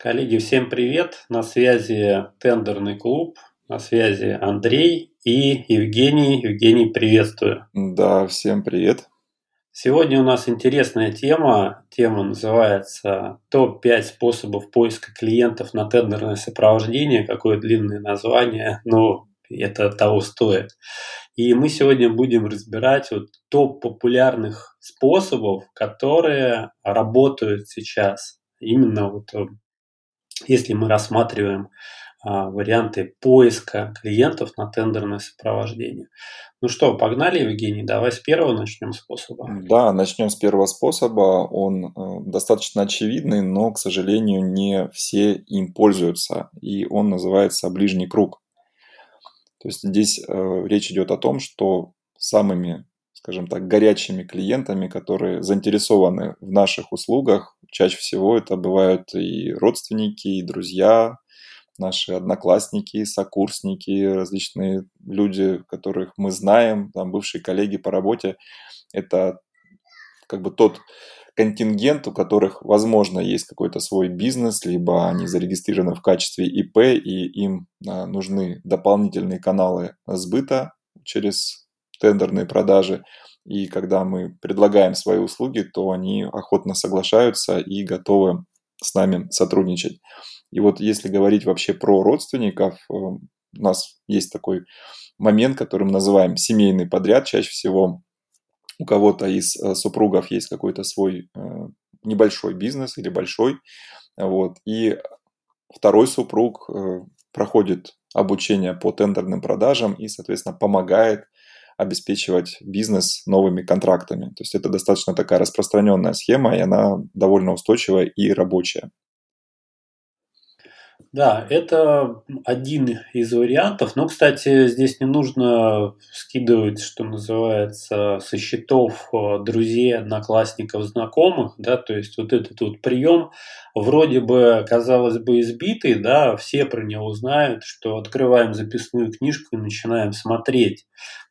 Коллеги, всем привет! На связи тендерный клуб, на связи Андрей и Евгений. Евгений, приветствую. Да, всем привет. Сегодня у нас интересная тема. Тема называется «Топ-5 способов поиска клиентов на тендерное сопровождение». Какое длинное название, но это того стоит. И мы сегодня будем разбирать вот топ популярных способов, которые работают сейчас. Именно вот если мы рассматриваем а, варианты поиска клиентов на тендерное сопровождение. Ну что, погнали, Евгений, давай с первого начнем способа. Да, начнем с первого способа. Он э, достаточно очевидный, но, к сожалению, не все им пользуются. И он называется ближний круг. То есть здесь э, речь идет о том, что самыми скажем так, горячими клиентами, которые заинтересованы в наших услугах. Чаще всего это бывают и родственники, и друзья, наши одноклассники, сокурсники, различные люди, которых мы знаем, там, бывшие коллеги по работе. Это как бы тот контингент, у которых, возможно, есть какой-то свой бизнес, либо они зарегистрированы в качестве ИП, и им а, нужны дополнительные каналы сбыта через тендерные продажи. И когда мы предлагаем свои услуги, то они охотно соглашаются и готовы с нами сотрудничать. И вот если говорить вообще про родственников, э, у нас есть такой момент, который мы называем семейный подряд. Чаще всего у кого-то из э, супругов есть какой-то свой э, небольшой бизнес или большой. Вот, и второй супруг проходит обучение по тендерным продажам и, соответственно, помогает обеспечивать бизнес новыми контрактами. То есть это достаточно такая распространенная схема, и она довольно устойчивая и рабочая. Да, это один из вариантов. Но, кстати, здесь не нужно скидывать, что называется, со счетов э, друзей, одноклассников, знакомых, да, то есть вот этот вот прием вроде бы, казалось бы, избитый, да, все про него знают, что открываем записную книжку и начинаем смотреть,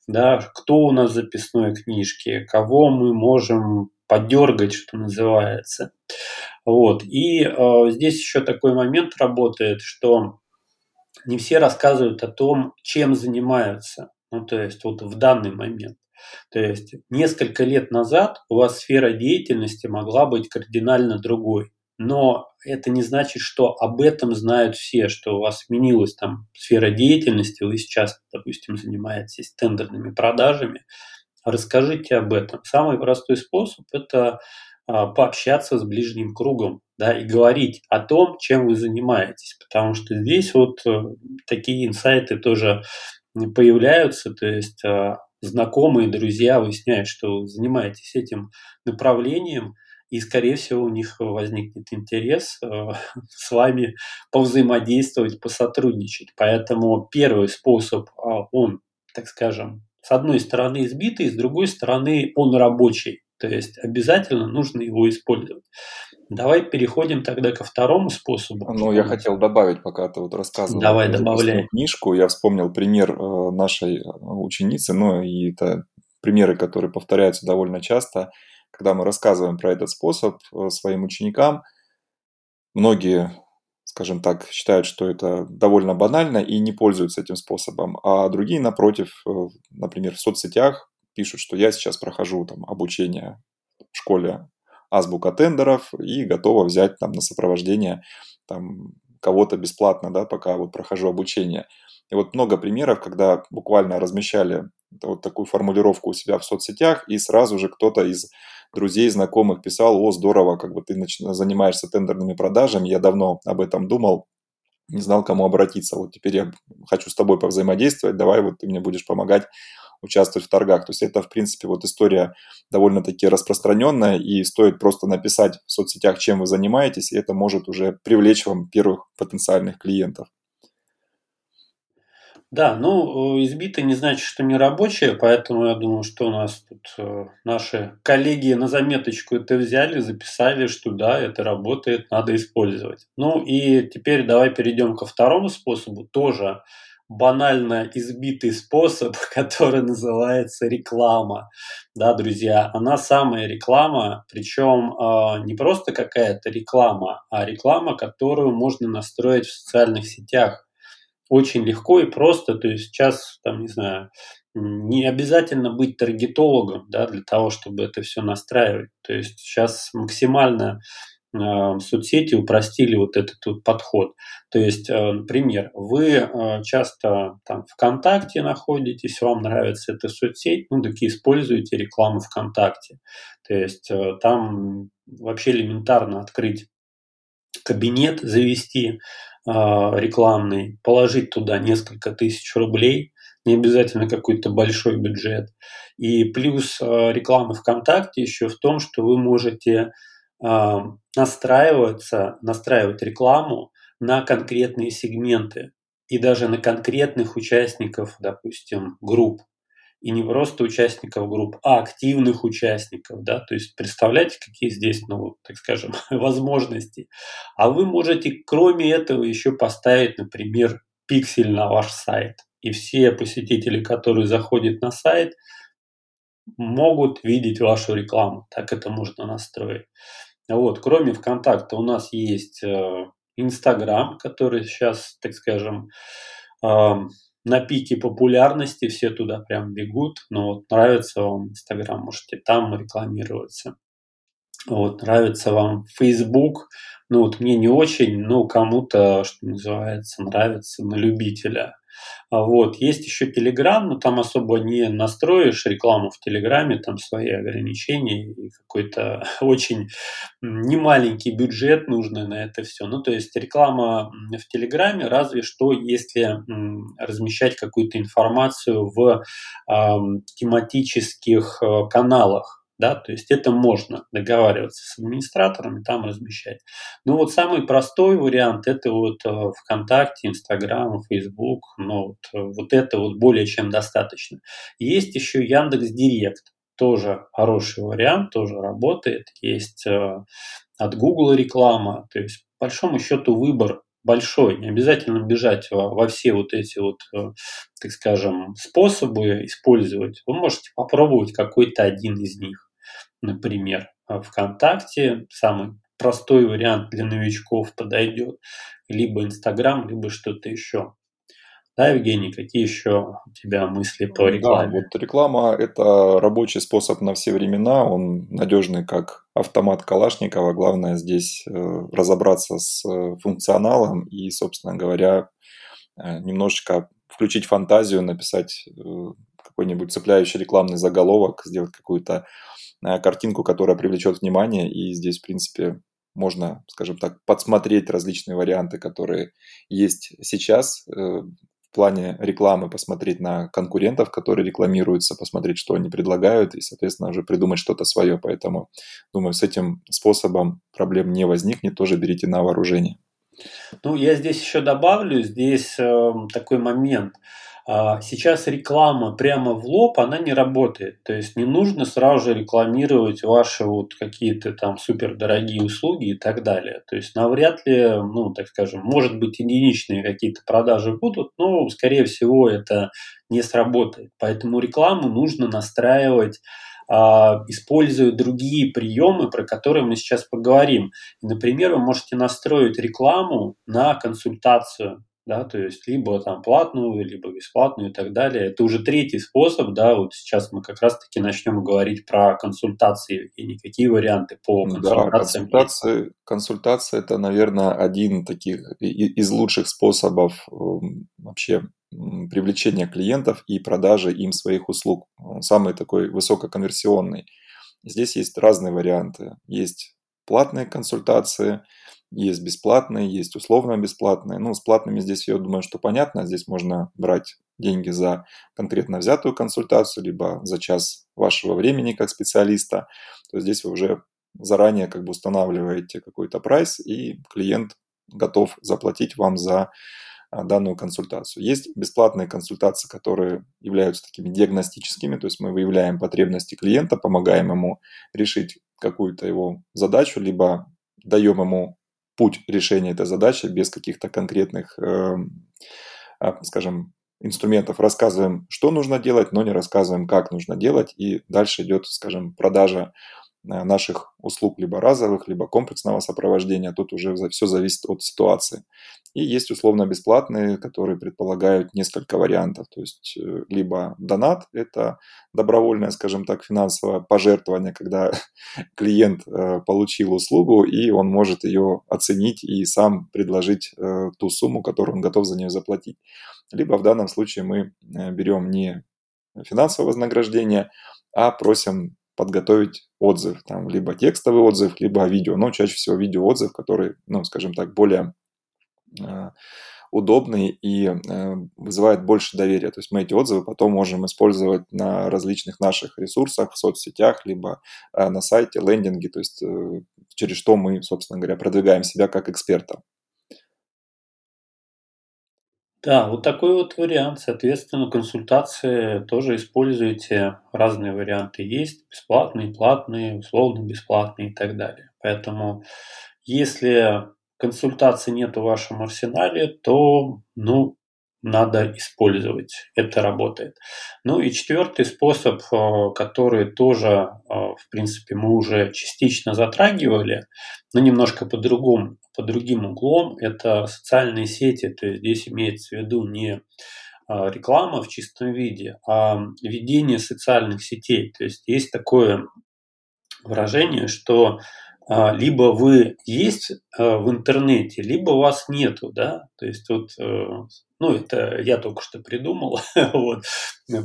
да, кто у нас в записной книжке, кого мы можем подергать, что называется. Вот. И э, здесь еще такой момент работает, что не все рассказывают о том, чем занимаются. Ну, то есть вот в данный момент. То есть несколько лет назад у вас сфера деятельности могла быть кардинально другой. Но это не значит, что об этом знают все, что у вас сменилась там сфера деятельности, вы сейчас, допустим, занимаетесь тендерными продажами. Расскажите об этом. Самый простой способ – это а, пообщаться с ближним кругом, да, и говорить о том, чем вы занимаетесь, потому что здесь вот э, такие инсайты тоже появляются, то есть а, знакомые, друзья выясняют, что вы занимаетесь этим направлением, и, скорее всего, у них возникнет интерес э, с вами повзаимодействовать, посотрудничать. Поэтому первый способ, а, он, так скажем, с одной стороны избитый, с другой стороны он рабочий. То есть обязательно нужно его использовать. Давай переходим тогда ко второму способу. Ну, я хотел добавить, пока ты вот рассказывал. Давай, добавляй. Книжку, я вспомнил пример э, нашей э, ученицы, ну, и это примеры, которые повторяются довольно часто, когда мы рассказываем про этот способ э, своим ученикам. Многие, скажем так, считают, что это довольно банально и не пользуются этим способом, а другие, напротив, например, в соцсетях пишут, что я сейчас прохожу там обучение в школе азбука тендеров и готова взять там на сопровождение там кого-то бесплатно, да, пока вот прохожу обучение. И вот много примеров, когда буквально размещали вот такую формулировку у себя в соцсетях, и сразу же кто-то из друзей, знакомых писал, о, здорово, как бы ты занимаешься тендерными продажами, я давно об этом думал, не знал, кому обратиться. Вот теперь я хочу с тобой повзаимодействовать, давай вот ты мне будешь помогать участвовать в торгах. То есть это, в принципе, вот история довольно-таки распространенная, и стоит просто написать в соцсетях, чем вы занимаетесь, и это может уже привлечь вам первых потенциальных клиентов. Да, ну, избито не значит, что не рабочие, поэтому я думаю, что у нас тут э, наши коллеги на заметочку это взяли, записали, что да, это работает, надо использовать. Ну и теперь давай перейдем ко второму способу, тоже банально избитый способ, который называется реклама. Да, друзья, она самая реклама, причем э, не просто какая-то реклама, а реклама, которую можно настроить в социальных сетях. Очень легко и просто, то есть сейчас, там, не знаю, не обязательно быть таргетологом, да, для того, чтобы это все настраивать. То есть сейчас максимально э, соцсети упростили вот этот вот подход. То есть, э, например, вы э, часто там ВКонтакте находитесь, вам нравится эта соцсеть, ну, таки используете рекламу ВКонтакте. То есть там вообще элементарно открыть кабинет, завести рекламный, положить туда несколько тысяч рублей, не обязательно какой-то большой бюджет. И плюс э, рекламы ВКонтакте еще в том, что вы можете э, настраиваться, настраивать рекламу на конкретные сегменты и даже на конкретных участников, допустим, групп. И не просто участников групп, а активных участников, да, то есть представляете, какие здесь, ну, так скажем, возможности. А вы можете, кроме этого, еще поставить, например, пиксель на ваш сайт и все посетители, которые заходят на сайт, могут видеть вашу рекламу. Так это можно настроить. Вот, кроме ВКонтакта у нас есть э, Инстаграм, который сейчас, так скажем, э, на пике популярности, все туда прям бегут, но вот нравится вам Инстаграм, можете там рекламироваться. Вот, нравится вам Facebook, ну вот мне не очень, но кому-то, что называется, нравится на любителя. А вот. Есть еще Telegram, но там особо не настроишь рекламу в Телеграме, там свои ограничения и какой-то очень немаленький бюджет нужный на это все. Ну, то есть реклама в Телеграме разве что если размещать какую-то информацию в э, тематических каналах да, то есть это можно договариваться с администраторами, там размещать. Ну вот самый простой вариант это вот э, ВКонтакте, Инстаграм, Фейсбук, ну вот, э, вот это вот более чем достаточно. Есть еще Яндекс Директ, тоже хороший вариант, тоже работает. Есть э, от Google реклама, то есть по большому счету выбор большой, не обязательно бежать во, во все вот эти вот, так скажем, способы использовать. Вы можете попробовать какой-то один из них например, а ВКонтакте, самый простой вариант для новичков подойдет, либо Инстаграм, либо что-то еще. Да, Евгений, какие еще у тебя мысли по рекламе? Да, вот реклама – это рабочий способ на все времена, он надежный как автомат Калашникова. Главное здесь э, разобраться с э, функционалом и, собственно говоря, э, немножечко включить фантазию, написать какой-нибудь цепляющий рекламный заголовок, сделать какую-то Э, картинку, которая привлечет внимание, и здесь, в принципе, можно, скажем так, подсмотреть различные варианты, которые есть сейчас э, в плане рекламы, посмотреть на конкурентов, которые рекламируются, посмотреть, что они предлагают, и, соответственно, уже придумать что-то свое. Поэтому, думаю, с этим способом проблем не возникнет, тоже берите на вооружение. Ну, я здесь еще добавлю, здесь э, такой момент – сейчас реклама прямо в лоб, она не работает. То есть не нужно сразу же рекламировать ваши вот какие-то там супердорогие услуги и так далее. То есть навряд ли, ну, так скажем, может быть единичные какие-то продажи будут, но, скорее всего, это не сработает. Поэтому рекламу нужно настраивать а, используя другие приемы, про которые мы сейчас поговорим. Например, вы можете настроить рекламу на консультацию да, то есть либо там платную, либо бесплатную и так далее. Это уже третий способ, да, вот сейчас мы как раз-таки начнем говорить про консультации и никакие варианты по консультациям. Да, консультации, консультация это, наверное, один таких из лучших способов эм, вообще привлечения клиентов и продажи им своих услуг. Самый такой высококонверсионный. Здесь есть разные варианты. Есть платные консультации – есть бесплатные, есть условно бесплатные. Ну, с платными здесь, я думаю, что понятно. Здесь можно брать деньги за конкретно взятую консультацию, либо за час вашего времени как специалиста. То есть здесь вы уже заранее как бы устанавливаете какой-то прайс, и клиент готов заплатить вам за а, данную консультацию. Есть бесплатные консультации, которые являются такими диагностическими, то есть мы выявляем потребности клиента, помогаем ему решить какую-то его задачу, либо даем ему путь решения этой задачи без каких-то конкретных, эм, а, скажем, инструментов рассказываем, что нужно делать, но не рассказываем, как нужно делать. И дальше идет, скажем, продажа наших услуг либо разовых, либо комплексного сопровождения. Тут уже все зависит от ситуации. И есть условно-бесплатные, которые предполагают несколько вариантов. То есть э, либо донат, это добровольное, скажем так, финансовое пожертвование, когда клиент э, получил услугу, и он может ее оценить и сам предложить ту сумму, которую он готов за нее заплатить. Либо в данном случае мы берем не финансовое вознаграждение, а просим подготовить отзыв, там, либо текстовый отзыв, либо видео, но чаще всего видеоотзыв, который, ну, скажем так, более э, удобный и э, вызывает больше доверия. То есть мы эти отзывы потом можем использовать на различных наших ресурсах, в соцсетях, либо э, на сайте, лендинге, то есть через что мы, собственно говоря, продвигаем себя как эксперта. Да, вот такой вот вариант. Соответственно, консультации тоже используйте. Разные варианты есть. Бесплатные, платные, условно бесплатные и так далее. Поэтому, если консультации нет в вашем арсенале, то, ну, надо использовать. Это работает. Ну и четвертый способ, э, который тоже, э, в принципе, мы уже частично затрагивали, но немножко по-другому, по другим углом, это социальные сети. То есть здесь имеется в виду не э, реклама в чистом виде, а ведение социальных сетей. То есть есть такое выражение, что либо вы есть э, в интернете, либо вас нету, да, то есть вот, э, ну, это я только что придумал, вот,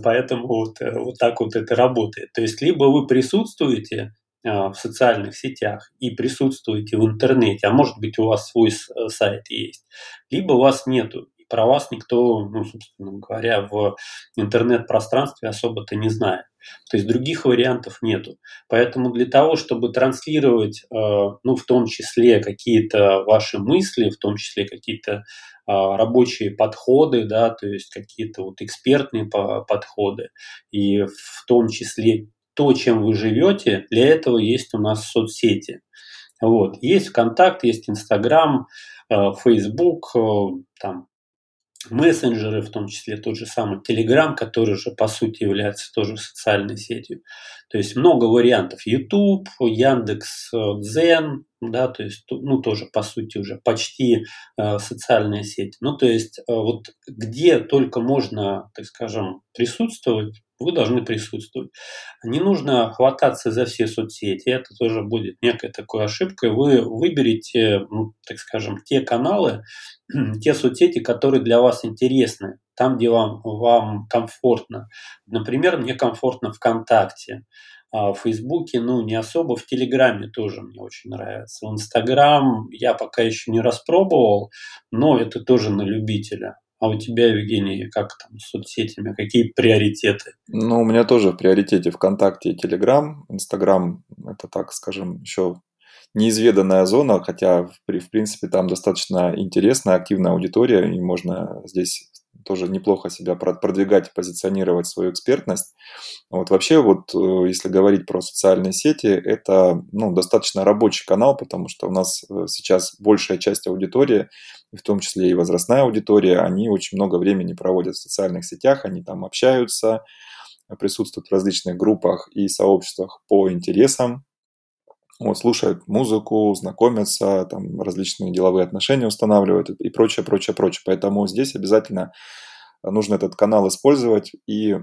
поэтому вот, э, вот так вот это работает. То есть либо вы присутствуете в социальных сетях и присутствуете в интернете, а может быть у вас свой сайт есть, либо вас нету, про вас никто, ну, собственно говоря, в интернет-пространстве особо-то не знает. То есть других вариантов нету. Поэтому для того, чтобы транслировать, э, ну, в том числе какие-то ваши мысли, в том числе какие-то э, рабочие подходы, да, то есть какие-то вот экспертные подходы, и в том числе то, чем вы живете, для этого есть у нас соцсети. Вот. Есть ВКонтакт, есть Инстаграм, Фейсбук, там мессенджеры, в том числе тот же самый Telegram, который же по сути является тоже социальной сетью. То есть много вариантов. YouTube, Яндекс, Дзен, да, то есть, ну, тоже, по сути, уже почти э, социальная сеть. Ну, то есть, э, вот где только можно, так скажем, присутствовать, вы должны присутствовать. Не нужно хвататься за все соцсети, это тоже будет некой такой ошибкой. Вы выберете, ну, так скажем, те каналы, те соцсети, которые для вас интересны, там, где вам, вам комфортно. Например, мне комфортно ВКонтакте. А в Фейсбуке, ну, не особо, в Телеграме тоже мне очень нравится. В Инстаграм я пока еще не распробовал, но это тоже на любителя. А у тебя, Евгений, как там с соцсетями, какие приоритеты? Ну, у меня тоже в приоритете ВКонтакте и Телеграм. Инстаграм – это, так скажем, еще неизведанная зона, хотя, в, в принципе, там достаточно интересная, активная аудитория, и можно здесь тоже неплохо себя продвигать, позиционировать свою экспертность. Вот вообще, вот э, если говорить про социальные сети, это ну, достаточно рабочий канал, потому что у нас э, сейчас большая часть аудитории, в том числе и возрастная аудитория, они очень много времени проводят в социальных сетях, они там общаются, присутствуют в различных группах и сообществах по интересам, вот, слушают музыку, знакомятся, там различные деловые отношения устанавливают и прочее, прочее, прочее. Поэтому здесь обязательно нужно этот канал использовать и,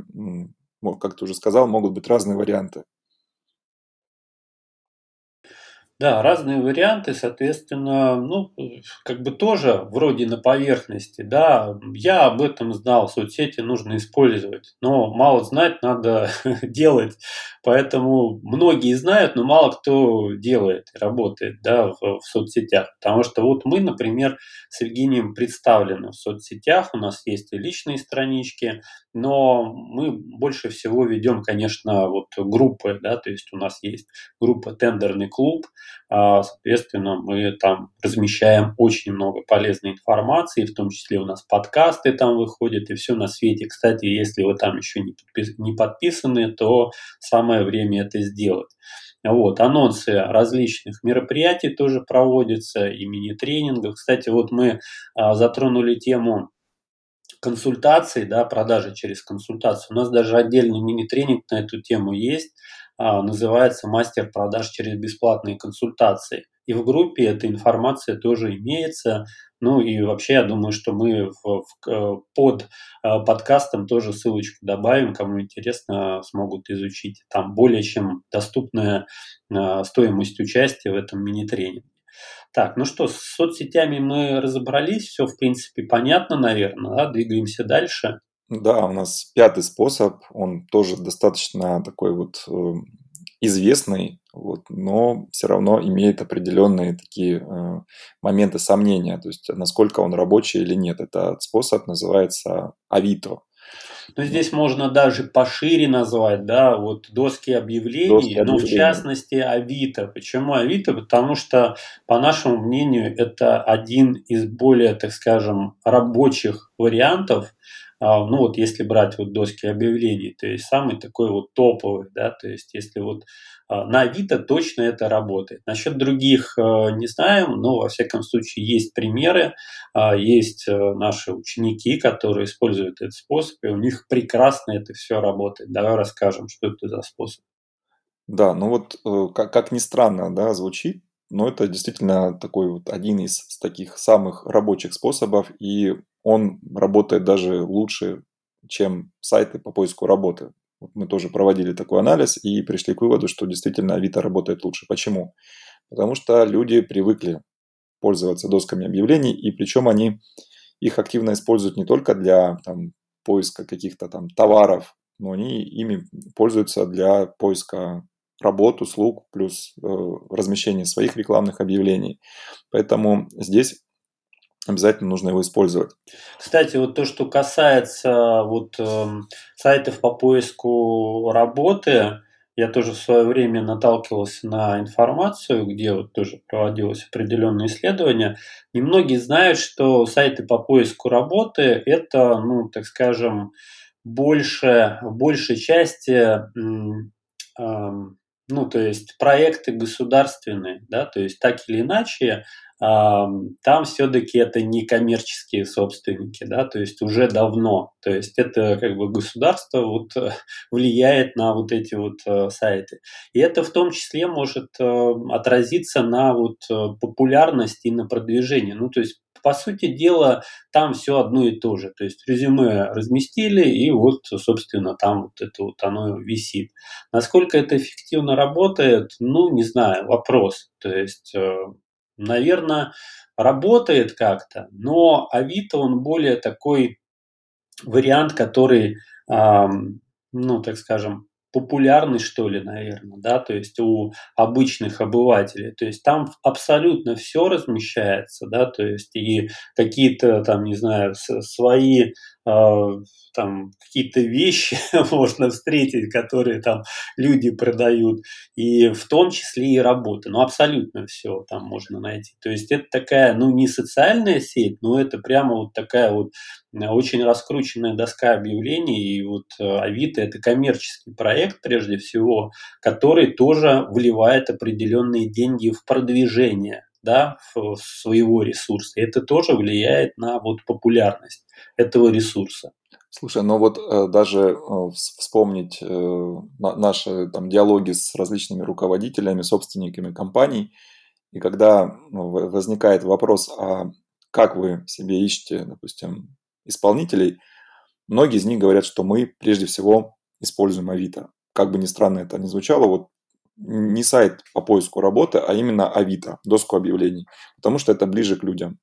как ты уже сказал, могут быть разные варианты. Да, разные варианты, соответственно, ну, как бы тоже вроде на поверхности, да, я об этом знал, соцсети нужно использовать, но мало знать, надо делать, поэтому многие знают, но мало кто делает, работает, да, в, в соцсетях, потому что вот мы, например, с Евгением представлены в соцсетях, у нас есть и личные странички, но мы больше всего ведем, конечно, вот группы, да, то есть у нас есть группа «Тендерный клуб», а, соответственно, мы там размещаем очень много полезной информации, в том числе у нас подкасты там выходят и все на свете. Кстати, если вы там еще не, подпис не подписаны, то самое время это сделать. Вот, анонсы различных мероприятий тоже проводятся, и мини-тренингов. Кстати, вот мы а, затронули тему консультаций, да, продажи через консультацию. У нас даже отдельный мини-тренинг на эту тему есть, а, называется «Мастер продаж через бесплатные консультации». И в группе эта информация тоже имеется. Ну и вообще, я думаю, что мы в, в, под э, подкастом тоже ссылочку добавим, кому интересно, смогут изучить. Там более чем доступная э, стоимость участия в этом мини-тренинге. Так, ну что, с соцсетями мы разобрались, все в принципе понятно, наверное, да? двигаемся дальше. Да, у нас пятый способ, он тоже достаточно такой вот э, известный, вот, но все равно имеет определенные такие э, моменты сомнения, то есть насколько он рабочий или нет. Этот способ называется Авито. Ну, здесь можно даже пошире назвать, да, вот доски объявлений, доски объявлений. но в частности Авито. Почему Авито? Потому что, по нашему мнению, это один из более, так скажем, рабочих вариантов а, ну вот если брать вот доски объявлений, то есть самый такой вот топовый, да, то есть если вот на Авито точно это работает. Насчет других а, не знаем, но во всяком случае есть примеры, есть наши ученики, которые используют этот способ, и у них прекрасно это все работает. Давай расскажем, что это за способ. Да, ну вот э, как, как ни странно, да, звучит, но это действительно такой вот один из таких самых рабочих способов, и он работает даже лучше, чем сайты по поиску работы. Мы тоже проводили такой анализ и пришли к выводу, что действительно Авито работает лучше. Почему? Потому что люди привыкли пользоваться досками объявлений, и причем они их активно используют не только для там, поиска каких-то там товаров, но они ими пользуются для поиска работ, услуг, плюс э, размещения своих рекламных объявлений. Поэтому здесь обязательно нужно его использовать. Кстати, вот то, что касается вот э, сайтов по поиску работы, я тоже в свое время наталкивался на информацию, где вот тоже проводилось определенное исследование. Немногие знают, что сайты по поиску работы это, ну, так скажем, больше, в большей части э, ну, то есть проекты государственные, да, то есть так или иначе там все-таки это не коммерческие собственники, да, то есть уже давно, то есть это как бы государство вот влияет на вот эти вот э, сайты. И это в том числе может э, отразиться на вот э, популярности и на продвижении. Ну, то есть по сути дела, там все одно и то же. То есть резюме разместили, и вот, собственно, там вот это вот оно висит. Насколько это эффективно работает, ну, не знаю, вопрос. То есть наверное, работает как-то, но Авито, он более такой вариант, который, ну, так скажем, популярный, что ли, наверное, да, то есть у обычных обывателей. То есть там абсолютно все размещается, да, то есть и какие-то там, не знаю, свои э, там какие-то вещи можно встретить, которые там люди продают, и в том числе и работы. Ну, абсолютно все там можно найти. То есть это такая, ну, не социальная сеть, но это прямо вот такая вот очень раскрученная доска объявлений, и вот э, Авито – это коммерческий проект, прежде всего, который тоже вливает определенные деньги в продвижение да, своего ресурса. Это тоже влияет на вот популярность этого ресурса. Слушай, ну вот э, даже э, вспомнить э, наши там диалоги с различными руководителями, собственниками компаний, и когда ну, возникает вопрос, а как вы себе ищете, допустим, исполнителей, многие из них говорят, что мы прежде всего используем Авито. Как бы ни странно это ни звучало, вот не сайт по поиску работы, а именно Авито, доску объявлений, потому что это ближе к людям.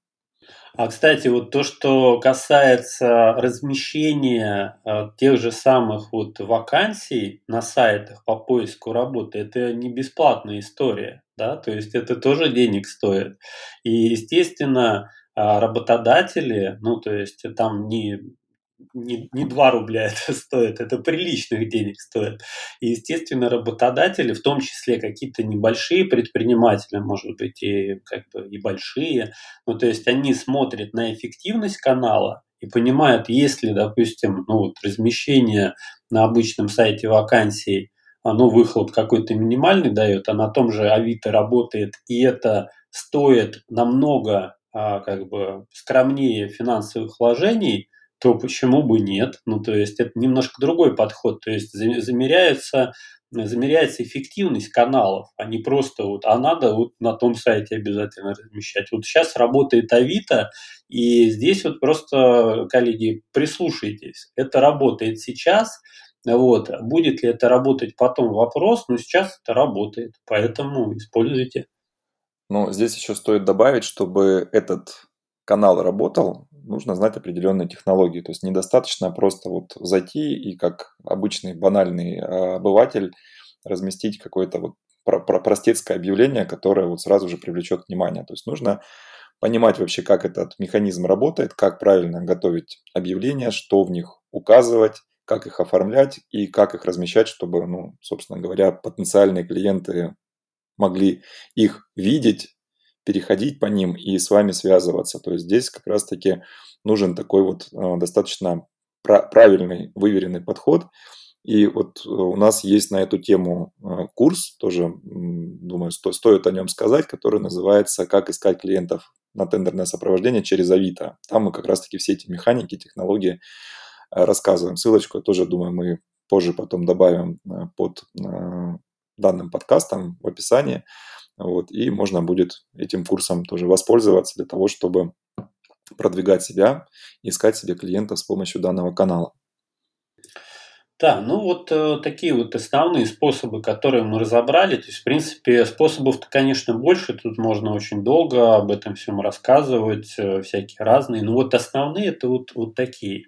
А, кстати, вот то, что касается размещения э, тех же самых вот вакансий на сайтах по поиску работы, это не бесплатная история, да, то есть это тоже денег стоит. И, естественно, работодатели, ну, то есть там не не, не 2 рубля это стоит, это приличных денег стоит. И, естественно, работодатели, в том числе какие-то небольшие предприниматели, может быть, и, как бы, и большие, ну, то есть они смотрят на эффективность канала и понимают, если, допустим, ну, вот размещение на обычном сайте вакансий, оно выхлоп какой-то минимальный дает, а на том же Авито работает, и это стоит намного а, как бы скромнее финансовых вложений, то почему бы нет? Ну, то есть это немножко другой подход. То есть замеряется замеряется эффективность каналов, а не просто вот, а надо вот на том сайте обязательно размещать. Вот сейчас работает Авито, и здесь вот просто, коллеги, прислушайтесь. Это работает сейчас, вот. Будет ли это работать потом вопрос, но сейчас это работает, поэтому используйте. Но здесь еще стоит добавить, чтобы этот канал работал, нужно знать определенные технологии. То есть недостаточно просто вот зайти и как обычный банальный а, обыватель разместить какое-то вот простецкое объявление, которое вот сразу же привлечет внимание. То есть нужно понимать вообще, как этот механизм работает, как правильно готовить объявления, что в них указывать, как их оформлять и как их размещать, чтобы, ну, собственно говоря, потенциальные клиенты могли их видеть, переходить по ним и с вами связываться. То есть здесь как раз-таки нужен такой вот э, достаточно правильный, выверенный подход. И вот э, у нас есть на эту тему э, курс, тоже, думаю, стоит о нем сказать, который называется «Как искать клиентов на тендерное сопровождение через Авито». Там мы как раз-таки все эти механики, технологии рассказываем. Ссылочку тоже, думаю, мы позже потом добавим под данным подкастом в описании. Вот, и можно будет этим курсом тоже воспользоваться для того, чтобы продвигать себя, искать себе клиентов с помощью данного канала. Да, ну вот э, такие вот основные способы, которые мы разобрали. То есть, в принципе, способов-то, конечно, больше. Тут можно очень долго об этом всем рассказывать, э, всякие разные. Но вот основные это вот, вот такие.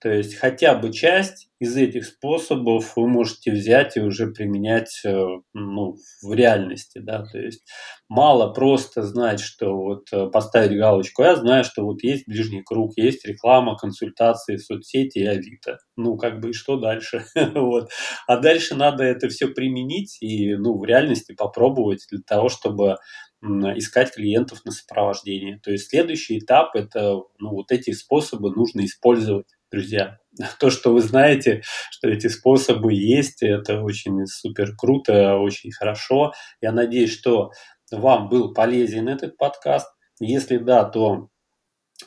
То есть хотя бы часть из этих способов вы можете взять и уже применять э, ну, в реальности. Да? То есть мало просто знать, что вот э, поставить галочку. Я знаю, что вот есть ближний круг, есть реклама, консультации, соцсети и Авито. Ну, как бы и что дальше? вот. А дальше надо это все применить и ну, в реальности попробовать для того, чтобы искать клиентов на сопровождение. То есть следующий этап – это ну, вот эти способы нужно использовать друзья. То, что вы знаете, что эти способы есть, это очень супер круто, очень хорошо. Я надеюсь, что вам был полезен этот подкаст. Если да, то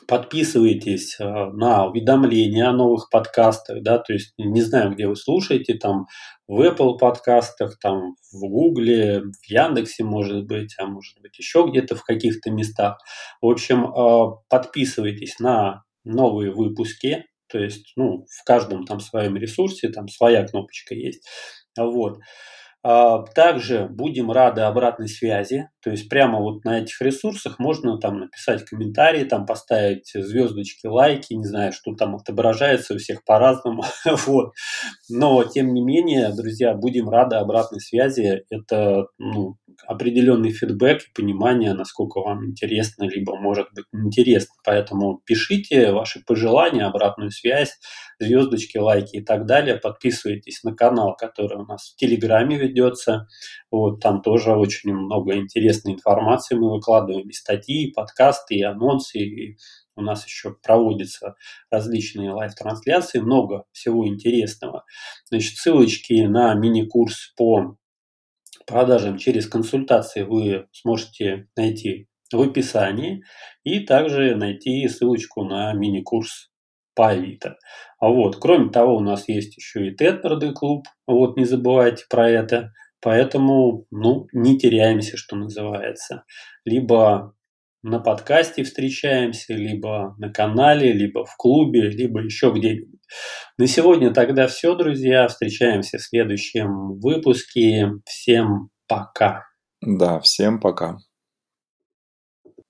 подписывайтесь э, на уведомления о новых подкастах, да, то есть не знаю, где вы слушаете, там в Apple подкастах, там в Гугле, в Яндексе, может быть, а может быть еще где-то в каких-то местах. В общем, э, подписывайтесь на новые выпуски, то есть, ну, в каждом там своем ресурсе там своя кнопочка есть. Вот. А, также будем рады обратной связи, то есть прямо вот на этих ресурсах можно там написать комментарии, там поставить звездочки, лайки, не знаю, что там отображается у всех по-разному, вот. Но тем не менее, друзья, будем рады обратной связи. Это ну, определенный фидбэк и понимание, насколько вам интересно, либо может быть интересно. Поэтому пишите ваши пожелания, обратную связь, звездочки, лайки и так далее. Подписывайтесь на канал, который у нас в Телеграме ведется. Вот, там тоже очень много интересной информации мы выкладываем, и статьи, и подкасты, и анонсы, и у нас еще проводятся различные live-трансляции, много всего интересного. Значит, ссылочки на мини-курс по продажам через консультации вы сможете найти в описании и также найти ссылочку на мини-курс по Авито. А вот, кроме того, у нас есть еще и тендерный клуб, вот не забывайте про это. Поэтому, ну, не теряемся, что называется. Либо на подкасте встречаемся, либо на канале, либо в клубе, либо еще где-нибудь. На сегодня тогда все, друзья. Встречаемся в следующем выпуске. Всем пока. Да, всем пока.